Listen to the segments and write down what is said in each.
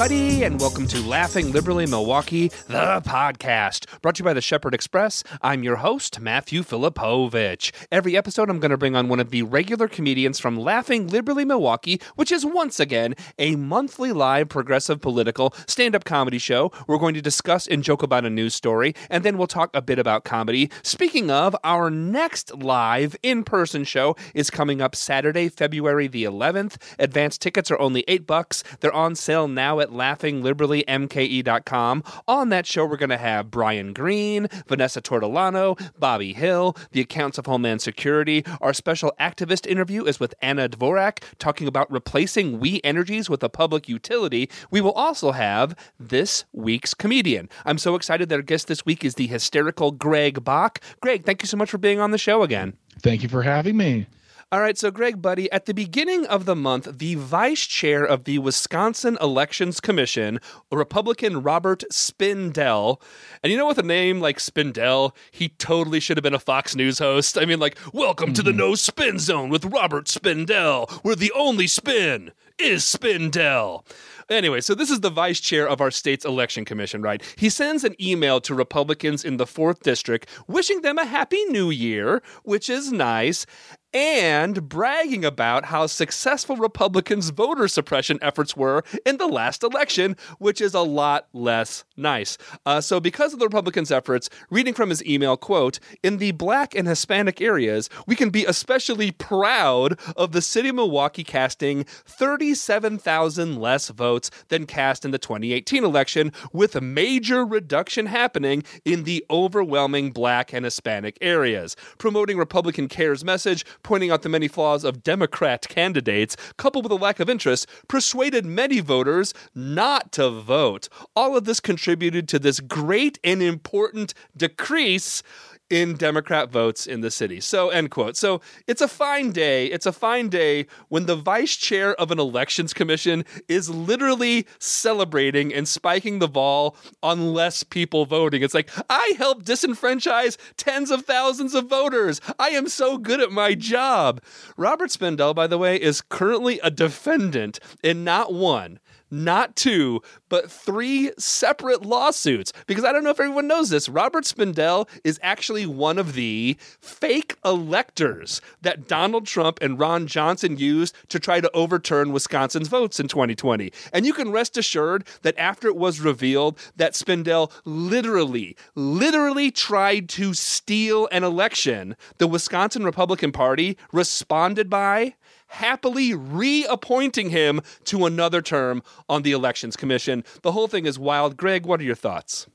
everybody, and welcome to Laughing Liberally Milwaukee, the podcast, brought to you by the Shepherd Express. I'm your host, Matthew Filipowicz. Every episode, I'm going to bring on one of the regular comedians from Laughing Liberally Milwaukee, which is once again a monthly live progressive political stand up comedy show. We're going to discuss and joke about a news story, and then we'll talk a bit about comedy. Speaking of, our next live in person show is coming up Saturday, February the 11th. Advanced tickets are only eight bucks. They're on sale now at laughingliberallymke.com. On that show, we're going to have Brian Green, Vanessa Tortolano, Bobby Hill, the accounts of Homeland Security. Our special activist interview is with Anna Dvorak, talking about replacing We Energies with a public utility. We will also have this week's comedian. I'm so excited that our guest this week is the hysterical Greg Bach. Greg, thank you so much for being on the show again. Thank you for having me. All right, so Greg, buddy, at the beginning of the month, the vice chair of the Wisconsin Elections Commission, Republican Robert Spindell, and you know, with a name like Spindell, he totally should have been a Fox News host. I mean, like, welcome mm-hmm. to the No Spin Zone with Robert Spindell, where the only spin is Spindell. Anyway, so this is the vice chair of our state's election commission, right? He sends an email to Republicans in the 4th district wishing them a happy new year, which is nice and bragging about how successful Republicans' voter suppression efforts were in the last election, which is a lot less nice. Uh, so, because of the Republicans' efforts, reading from his email, quote, in the black and Hispanic areas, we can be especially proud of the city of Milwaukee casting 37,000 less votes than cast in the 2018 election, with a major reduction happening in the overwhelming black and Hispanic areas. Promoting Republican Cares message, pointing out the many flaws of Democrat candidates, coupled with a lack of interest, persuaded many voters not to vote. All of this contributed to this great and important decrease in Democrat votes in the city. So, end quote. So, it's a fine day. It's a fine day when the vice chair of an elections commission is literally celebrating and spiking the ball on less people voting. It's like, I helped disenfranchise tens of thousands of voters. I am so good at my job. Robert Spindell, by the way, is currently a defendant in not one, not two, but three separate lawsuits. Because I don't know if everyone knows this, Robert Spindell is actually one of the fake electors that Donald Trump and Ron Johnson used to try to overturn Wisconsin's votes in 2020. And you can rest assured that after it was revealed that Spindell literally, literally tried to steal an election, the Wisconsin Republican Party responded by happily reappointing him to another term on the Elections Commission. The whole thing is wild. Greg, what are your thoughts?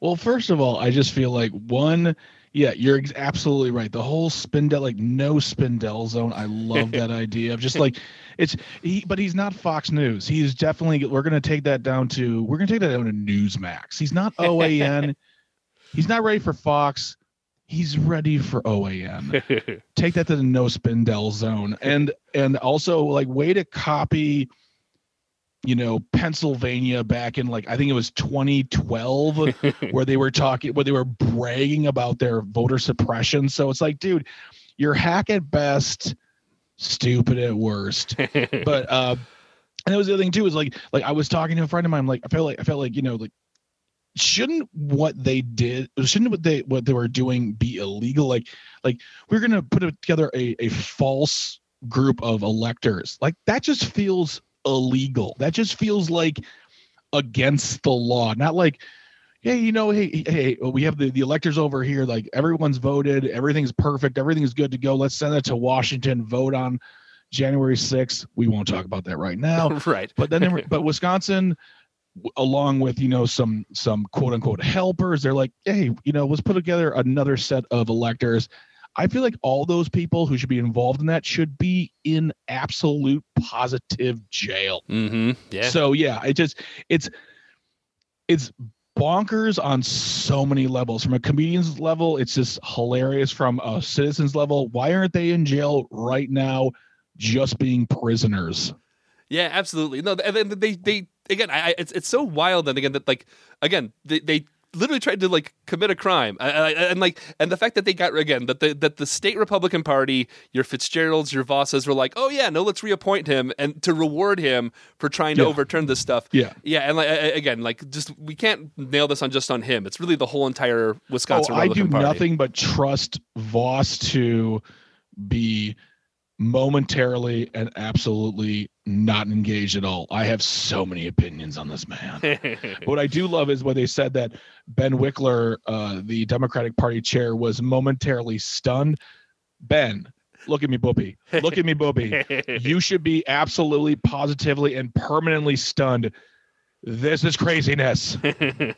Well, first of all, I just feel like one, yeah, you're absolutely right. The whole Spindell, like no Spindell zone. I love that idea of just like it's he, but he's not Fox News. He's definitely we're gonna take that down to we're gonna take that down to Newsmax. He's not OAN. he's not ready for Fox he's ready for OAN. Take that to the no spindell zone. And and also like way to copy you know Pennsylvania back in like I think it was 2012 where they were talking where they were bragging about their voter suppression. So it's like, dude, you're hack at best, stupid at worst. but uh and that was the other thing too is like like I was talking to a friend of mine like I felt like I felt like you know like shouldn't what they did shouldn't what they what they were doing be illegal? Like like we're gonna put together a, a false group of electors. Like that just feels illegal. That just feels like against the law. Not like hey you know hey hey we have the, the electors over here. Like everyone's voted. Everything's perfect. Everything's good to go. Let's send it to washington. Vote on january 6th we won't talk about that right now. Right. But then but wisconsin along with you know some some quote unquote helpers. They're like hey you know let's put together another set of electors. I feel like all those people who should be involved in that should be in absolute positive jail. Mm-hmm. yeah. So yeah it just it's it's bonkers on so many levels. From a comedian's level it's just hilarious. From a citizen's level why aren't they in jail right now just being prisoners? Yeah absolutely. No and then they they again, I, it's it's so wild. And again, that like again, they, they literally tried to like commit a crime, I, I, and like, and the fact that they got again that the that the state Republican Party, your Fitzgeralds, your Vosses were like, oh yeah, no, let's reappoint him and to reward him for trying to Yeah. overturn this stuff. Yeah. yeah, and like I- I- again, like just we can't nail this on just on him. It's really the whole entire Wisconsin. oh, I do Party. nothing but trust Voss to be momentarily and absolutely not engaged at all. I have so many opinions on this man. what I do love is when they said that Ben Wickler, uh, the Democratic Party chair, was momentarily stunned. Ben, look at me, booby. Look at me, booby. You should be absolutely, positively, and permanently stunned. This is craziness.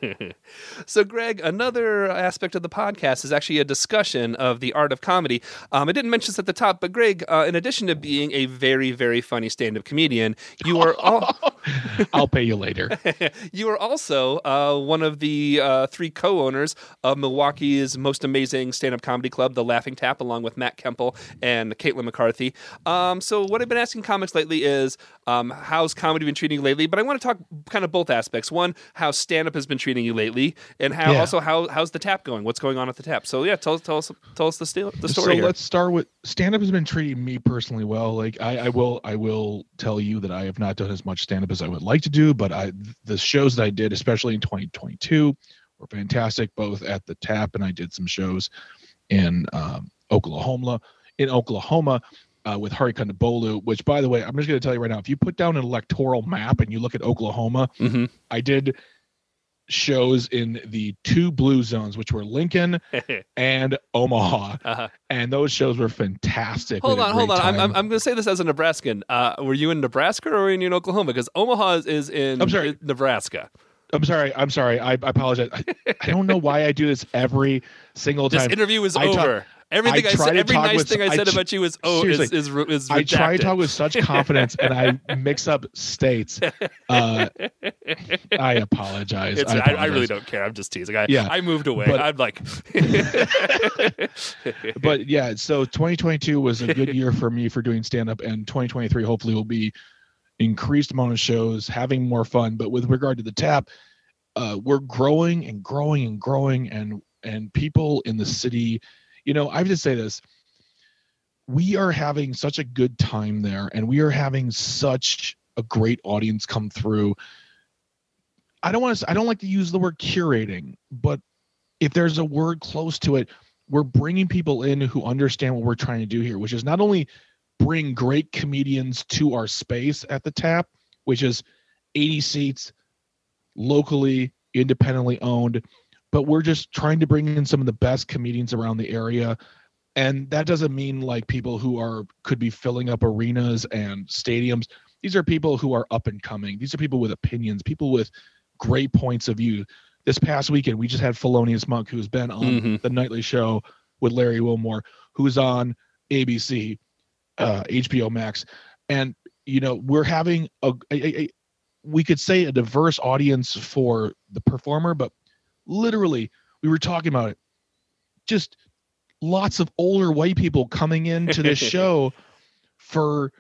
so, Greg, another aspect of the podcast is actually a discussion of the art of comedy. Um, I didn't mention this at the top, but Greg, uh, in addition to being a very, very funny stand-up comedian, you are all. I'll pay you later. you are also uh, one of the uh, three co-owners of Milwaukee's most amazing stand-up comedy club, The Laughing Tap, along with Matt Kemple and Caitlin McCarthy. Um, so, what I've been asking comics lately is, um, how's comedy been treating you lately? But I want to talk kind of both aspects. One, how stand-up has been treating you lately, and how Yeah. also how how's the tap going? What's going on at the tap? So, yeah, tell us tell us tell us the, sto- the story so here. let's start with stand up has been treating me personally well. Like I, I will I will tell you that I have not done as much stand up as I would like to do, but I the shows that I did, especially in 2022, were fantastic, both at the tap and I did some shows in um, Oklahoma. In Oklahoma, uh, with Hari Kondabolu, which by the way, I'm just going to tell you right now, if you put down an electoral map and you look at Oklahoma, Mhm. I did shows in the two blue zones, which were Lincoln and Omaha uh-huh. and those shows were fantastic. Hold had on, hold on. great I'm, I'm. I'm going to say this as a Nebraskan. Uh, were you in Nebraska or were you in Oklahoma? Because Omaha is, is in I'm sorry. Nebraska. I'm sorry. I'm sorry. I, I apologize. I, I don't know why I do this every single time. This interview is I talk- over. Everything I, I said, every nice with- thing I I said about you is oh is seriously, is, is, I try to talk with such confidence, and I mix up states. Uh, I apologize. I, I, I, really don't care. I'm just teasing. I, Yeah. I moved away. But- I'm like, but yeah, so 2022 was a good year for me for doing stand up, and 2023 hopefully will be increased amount of shows, having more fun. But with regard to the tap, uh, we're growing and growing and growing, and and people in the city, you know, I have to say this. We are having such a good time there, and we are having such a great audience come through. I don't want to. I don't like to use the word curating, but if there's a word close to it, we're bringing people in who understand what we're trying to do here, which is not only bring great comedians to our space at the tap, which is 80 seats, locally, independently owned, but we're just trying to bring in some of the best comedians around the area. And that doesn't mean like people who are could be filling up arenas and stadiums. These are people who are up and coming. These are people with opinions, people with great points of view. This past weekend, we just had Felonious Monk, who's been on Mhm. the nightly show with Larry Wilmore, who's on ABC, uh, HBO Max, and you know we're having a, a, a we could say a diverse audience for the performer, but literally we were talking about it. Just lots of older white people coming into this show for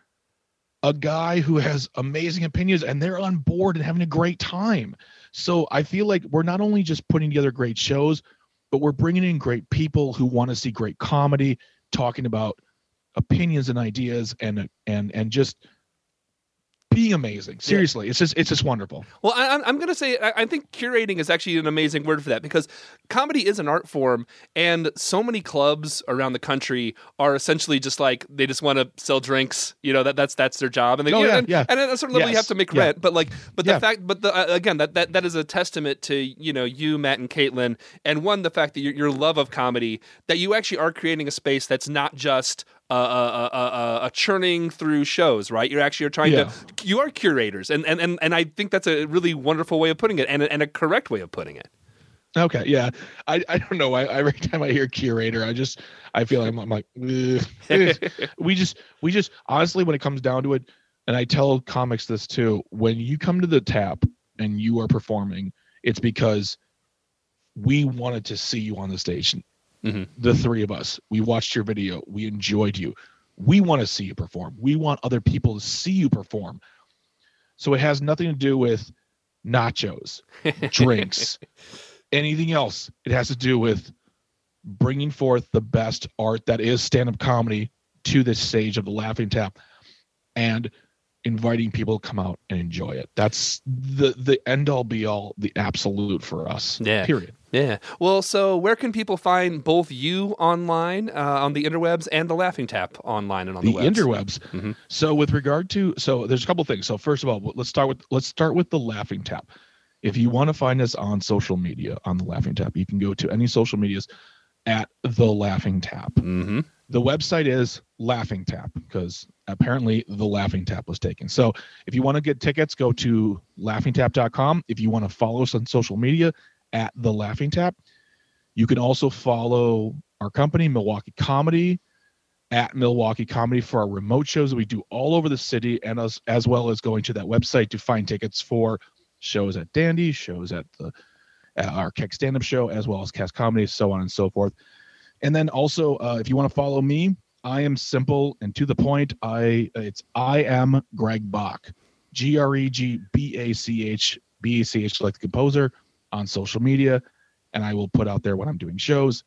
a guy who has amazing opinions and they're on board and having a great time. So I feel like we're not only just putting together great shows, but we're bringing in great people who want to see great comedy, talking about opinions and ideas and and and just being amazing. Seriously, it's just it's just wonderful. Well, I, I'm- I'm going to say I, I think curating is actually an amazing word for that because comedy is an art form, and so many clubs around the country are essentially just like they just want to sell drinks. You know that that's that's their job, and they Oh, you know, yeah, and, yeah. and at a certain level you have to make yeah. rent. But like, but the Yeah. fact, but the, uh, again, that, that that is a testament to you know you, Matt, and Caitlin, and one the fact that your, your love of comedy that you actually are creating a space that's not just. Uh, uh, uh, uh, uh, churning through shows, right? You're actually trying Yeah. to you are curators and, and and and I think that's a really wonderful way of putting it and and a correct way of putting it. Okay, yeah. I, I don't know. I, every time I hear curator, I just I feel like I'm, I'm like we just we just honestly when it comes down to it, and I tell comics this too. When you come to the tap and you are performing, it's because we wanted to see you on the stage. Mhm. The three of us, we watched your video, we enjoyed you. We want to see you perform. We want other people to see you perform. So it has nothing to do with nachos, drinks, anything else. It has to do with bringing forth the best art that is stand-up comedy to this stage of the Laughing Tap, and inviting people to come out and enjoy it. That's the the end all be all, the absolute for us. Yeah. Period. Yeah. Well, so where can people find both you online uh, on the interwebs and the Laughing Tap online and on the, the webs? interwebs. Mhm. So with regard to so there's a couple things. So first of all, let's start with let's start with the Laughing Tap. If you want to find us on social media on the Laughing Tap, you can go to any social medias at the Laughing Tap. Mm-hmm. The website is Laughing Tap because apparently the Laughing Tap was taken. So if you want to get tickets, go to laughingtap.com. If you want to follow us on social media at the Laughing Tap, you can also follow our company, Milwaukee Comedy, at Milwaukee Comedy for our remote shows that we do all over the city, and as as well as going to that website to find tickets for shows at Dandy, shows at the at our Keck stand up show, as well as Cast Comedy, so on and so forth. And then also, uh, if you want to follow me, I am simple and to the point. I it's I am Greg Bach, G R E G B A C H B A C H like the composer on social media, and I will put out there when I'm doing shows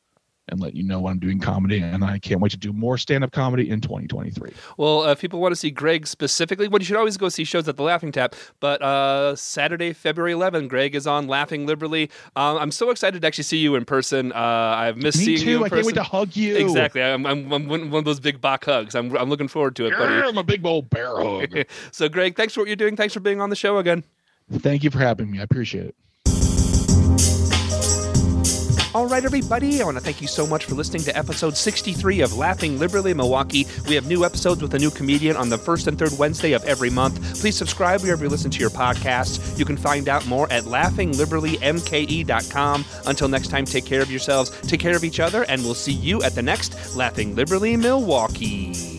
and let you know when I'm doing comedy. And I can't wait to do more stand up comedy in 2023. Well, uh, if people want to see Greg specifically, well, you should always go see shows at the Laughing Tap. But uh, Saturday, February 11th, Greg is on Laughing Liberally. Um, I'm so excited to actually see you in person. Uh, I've missed Me seeing too. you in I person. can't wait to hug you. Exactly. I'm, I'm, I'm one of those big Bach hugs. I'm, I'm looking forward to it, buddy. I'm a big old bear hug. So, Greg, thanks for what you're doing. Thanks for being on the show again. Thank you for having me. I appreciate it. All right, everybody. I want to thank you so much for listening to episode 63 of Laughing Liberally Milwaukee. We have new episodes with a new comedian on the first and third Wednesday of every month. Please subscribe wherever you listen to your podcasts. You can find out more at laughingliberallymke.com. Until next time, take care of yourselves, take care of each other, and we'll see you at the next Laughing Liberally Milwaukee.